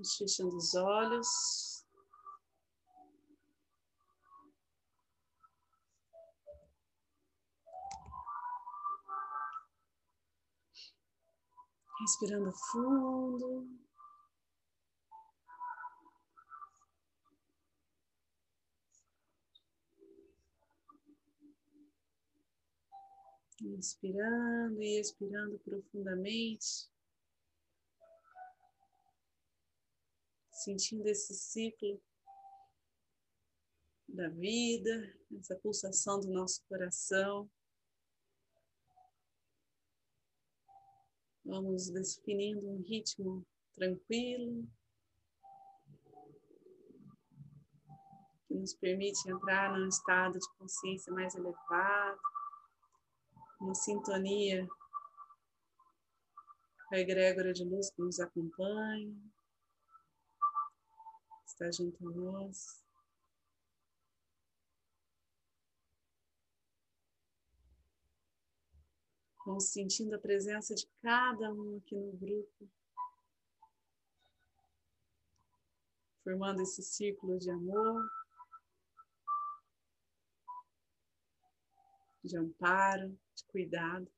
Vamos fechando os olhos. Respirando fundo. Inspirando e expirando profundamente. Sentindo esse ciclo da vida, essa pulsação do nosso coração. Vamos definindo um ritmo tranquilo, que nos permite entrar num estado de consciência mais elevado, uma sintonia com a egrégora de luz que nos acompanha, está junto a nós. Vamos sentindo a presença de cada um aqui no grupo. Formando esse círculo de amor, de amparo, de cuidado.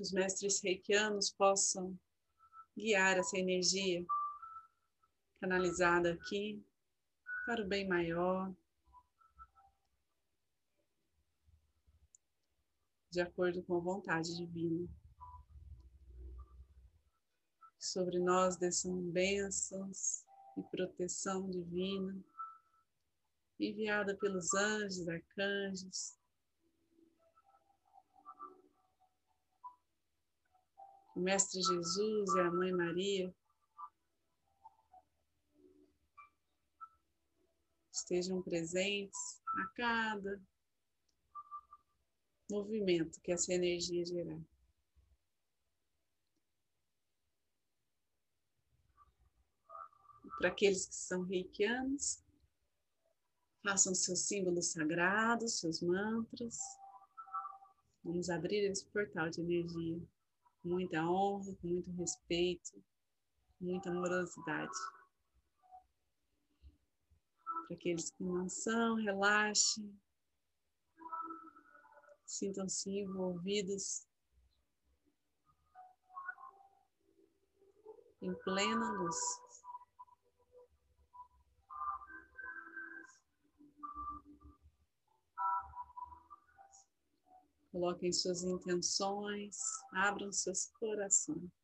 Que os mestres reikianos possam guiar essa energia canalizada aqui para o bem maior, de acordo com a vontade divina. Sobre nós desçam bênçãos e proteção divina, enviada pelos anjos, arcanjos, o Mestre Jesus e a Mãe Maria estejam presentes a cada movimento que essa energia gerar. Para aqueles que são reikianos, façam seus símbolos sagrados, seus mantras. Vamos abrir esse portal de energia com muita honra, com muito respeito, com muita amorosidade. Para aqueles que não são, relaxem. Sintam-se envolvidos em plena luz. Coloquem suas intenções, abram seus corações.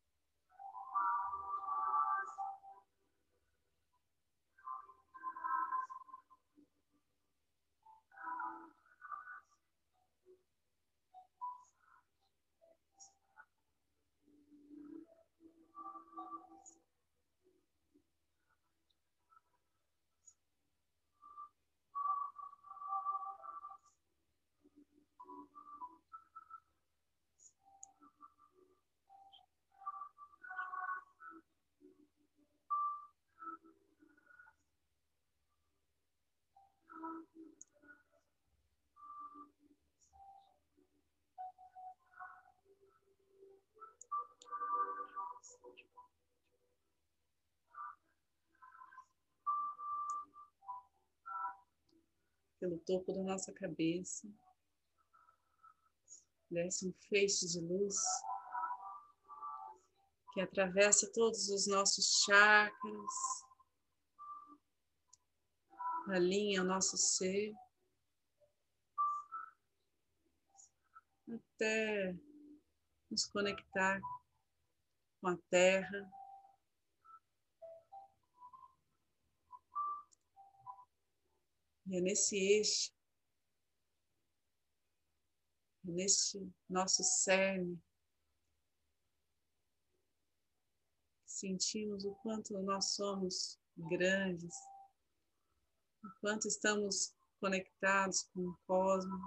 Pelo topo da nossa cabeça. Desce um feixe de luz que atravessa todos os nossos chakras, alinha o nosso ser até nos conectar com a terra. E é nesse eixo, é nesse nosso cerne, sentimos o quanto nós somos grandes, o quanto estamos conectados com o cosmos,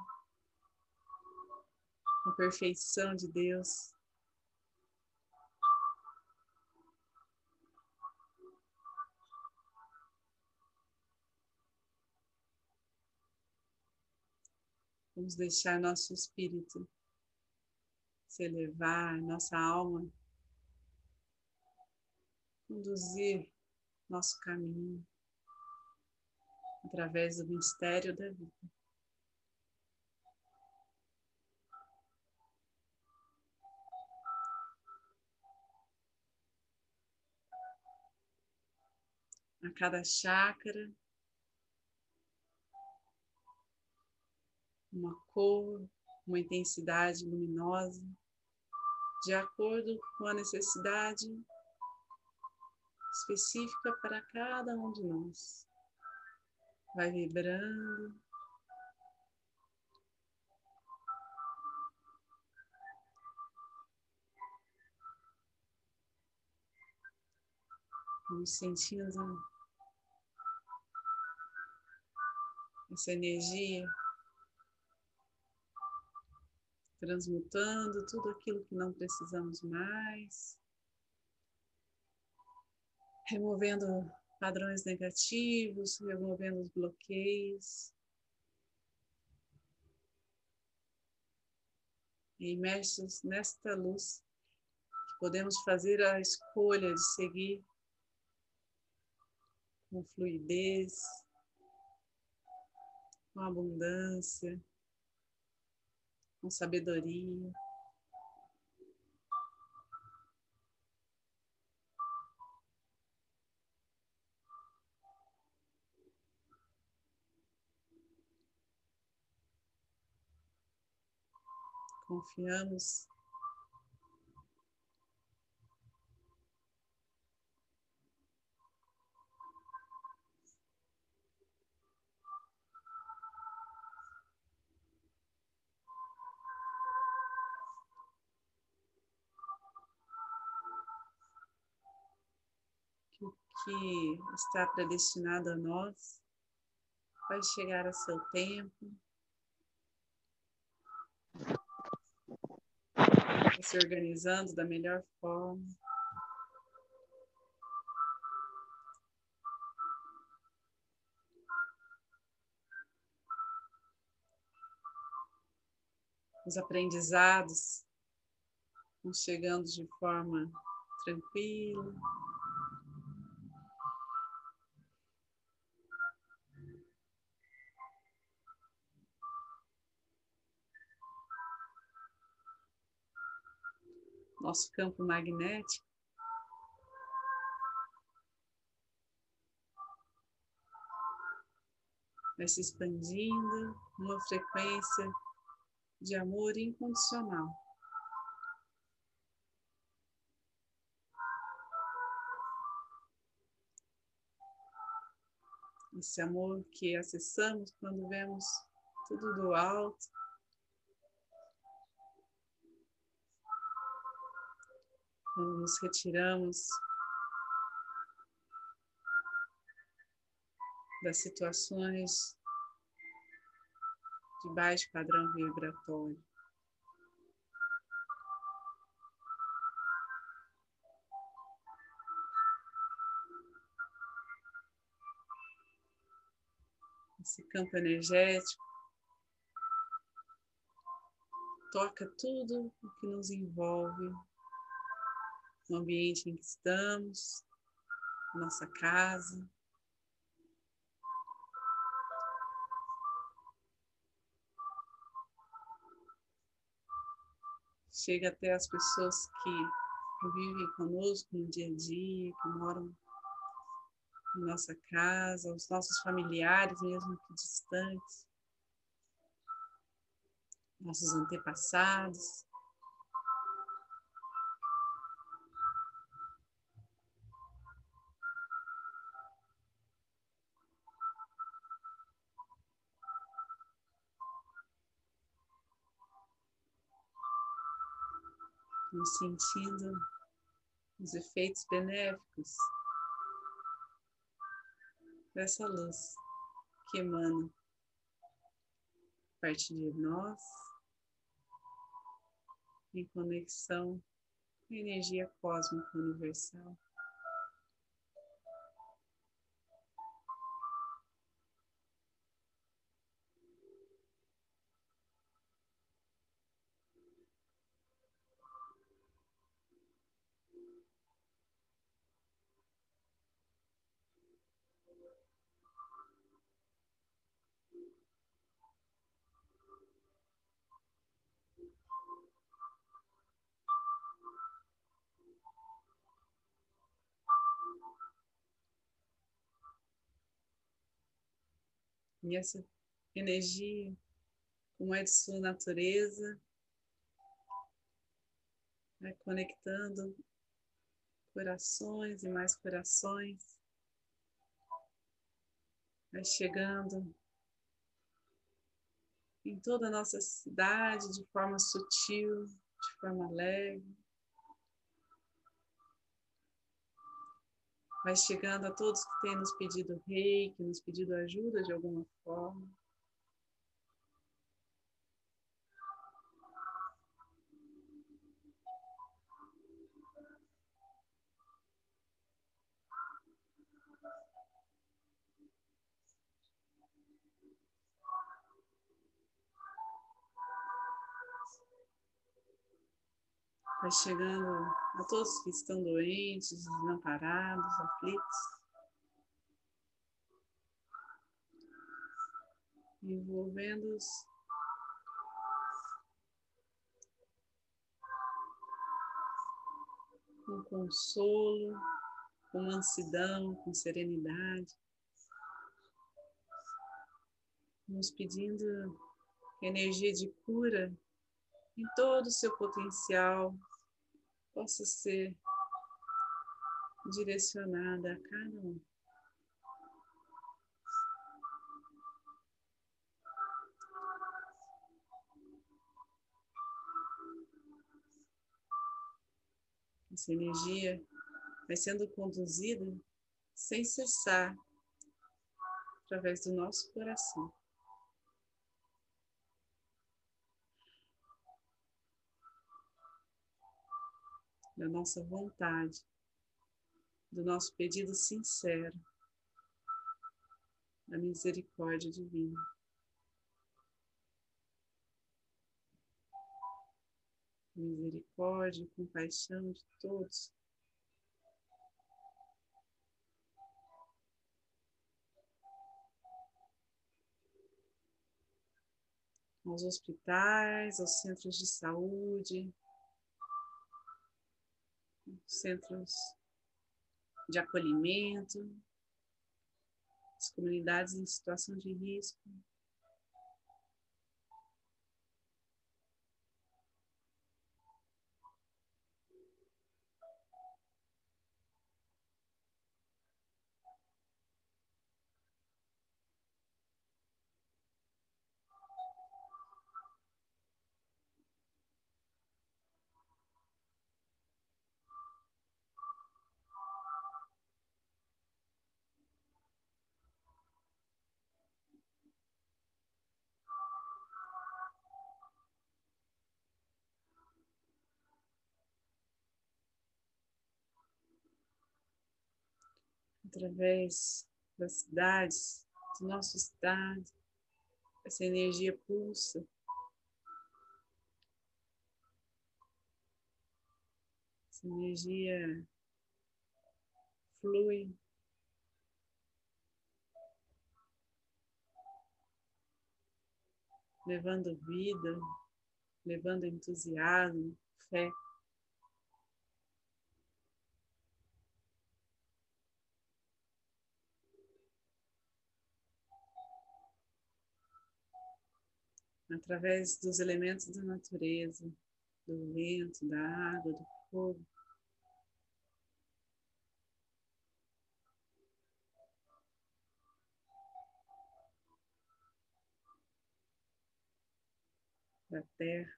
com a perfeição de Deus. Vamos deixar nosso espírito se elevar, nossa alma conduzir nosso caminho através do mistério da vida. A cada chácara, uma cor, uma intensidade luminosa, de acordo com a necessidade específica para cada um de nós. Vai vibrando. Vamos sentindo essa energia transmutando tudo aquilo que não precisamos mais, removendo padrões negativos, removendo os bloqueios. E imersos nesta luz, podemos fazer a escolha de seguir com fluidez, com abundância, com sabedoria. Confiamos que está predestinado a nós vai chegar a seu tempo. Se organizando da melhor forma. Os aprendizados vão chegando de forma tranquila. Nosso campo magnético. Vai se expandindo numa frequência de amor incondicional. Esse amor que acessamos quando vemos tudo do alto, quando nos retiramos das situações de baixo padrão vibratório. Esse campo energético toca tudo o que nos envolve no ambiente em que estamos, nossa casa. Chega até as pessoas que vivem conosco no dia a dia, que moram em nossa casa, os nossos familiares, mesmo que distantes, nossos antepassados. Nos sentindo os efeitos benéficos dessa luz que emana a partir de nós, em conexão com a energia cósmica universal. E essa energia, como é de sua natureza, vai conectando corações e mais corações, vai chegando em toda a nossa cidade de forma sutil, de forma leve. Vai chegando a todos que têm nos pedido rei, que nos pedido ajuda de alguma forma. Vai chegando a todos que estão doentes, desamparados, aflitos. Envolvendo-os com consolo, com mansidão, com serenidade, nos pedindo energia de cura em todo o seu potencial possa ser direcionada a cada um. Essa energia vai sendo conduzida sem cessar através do nosso coração. Da nossa vontade, do nosso pedido sincero, da misericórdia divina. Misericórdia e compaixão de todos. aos hospitais, aos centros de saúde, centros de acolhimento, as comunidades em situação de risco. Através das cidades, do nosso estado, essa energia pulsa. Essa energia flui. Levando vida, levando entusiasmo, fé. Através dos elementos da natureza, do vento, da água, do fogo. Da terra.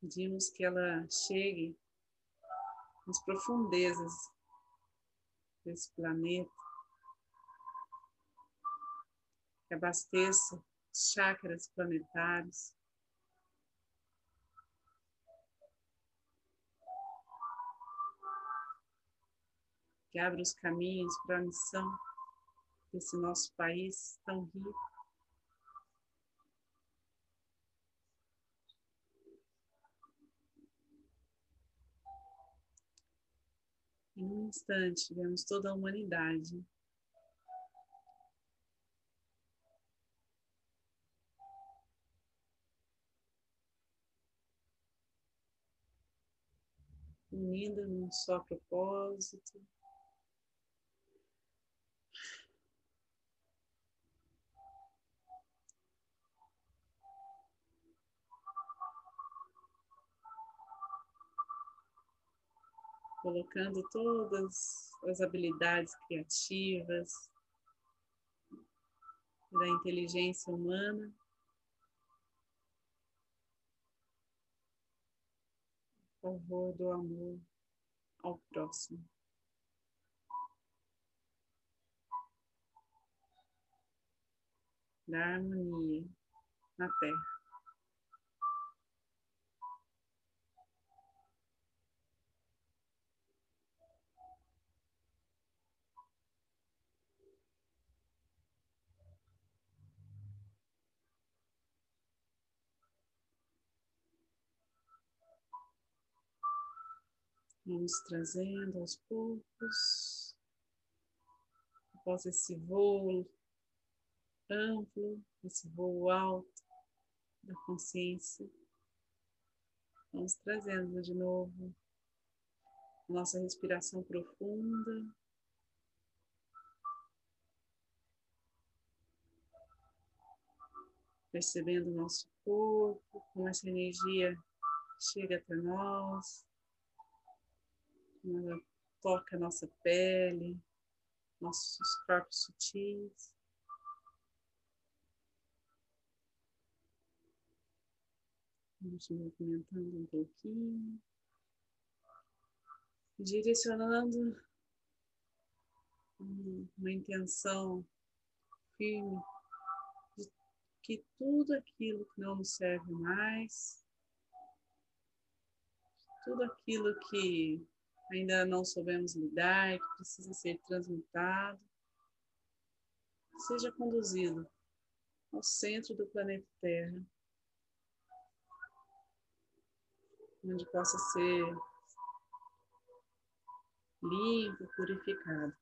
Pedimos que ela chegue nas profundezas desse planeta que abasteça os chakras planetários. Que abra os caminhos para a missão desse nosso país tão rico. Em um instante, vemos toda a humanidade unindo num só propósito. colocando todas as habilidades criativas da inteligência humana favor do amor ao próximo. Da harmonia na Terra. Vamos trazendo aos poucos, após esse voo amplo, esse voo alto da consciência, vamos trazendo de novo nossa respiração profunda. Percebendo o nosso corpo, como essa energia chega até nós, ela toca a nossa pele, nossos corpos sutis. Vamos movimentando um pouquinho, direcionando uma intenção firme de que tudo aquilo que não nos serve mais, tudo aquilo que ainda não soubemos lidar e que precisa ser transmutado, seja conduzido ao centro do planeta Terra, onde possa ser limpo, purificado.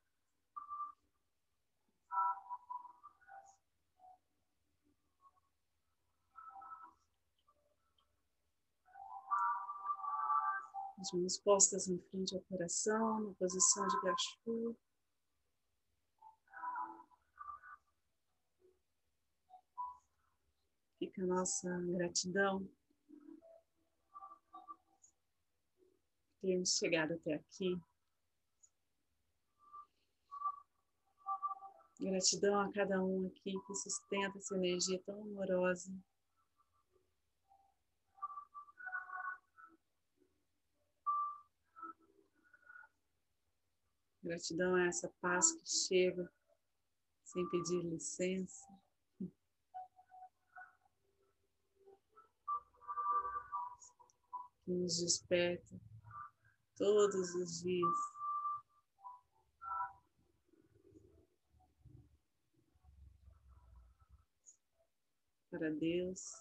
As mãos postas em frente ao coração, na posição de gachu. Fica a nossa gratidão por termos chegado até aqui. Gratidão a cada um aqui que sustenta essa energia tão amorosa. Gratidão a essa paz que chega sem pedir licença. Que nos desperta todos os dias. Para Deus.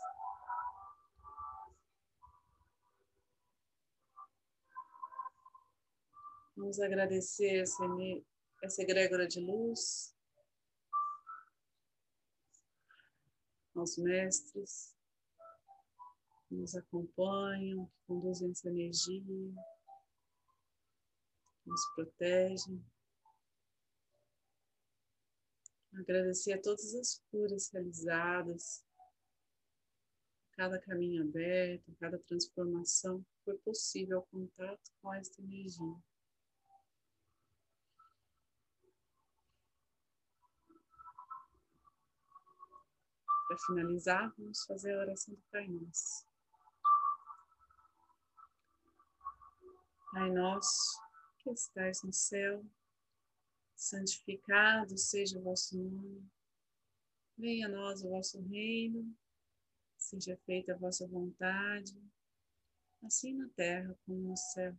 Vamos agradecer essa, essa egrégora de luz, aos mestres que nos acompanham, que conduzem essa energia, que nos protegem. Agradecer a todas as curas realizadas, cada caminho aberto, cada transformação que foi possível ao contato com esta energia. Para finalizar, vamos fazer a oração do Pai Nosso. Pai Nosso, que estais no céu, santificado seja o vosso nome. Venha a nós o vosso reino, seja feita a vossa vontade, assim na terra como no céu.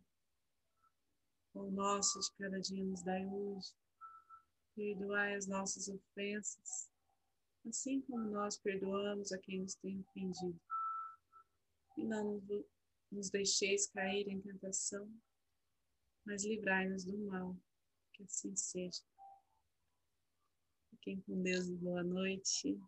O nosso de cada dia nos dai hoje. Perdoai as nossas ofensas, assim como nós perdoamos a quem nos tem ofendido. E não nos deixeis cair em tentação, mas livrai-nos do mal, que assim seja. Fiquem com Deus boa noite.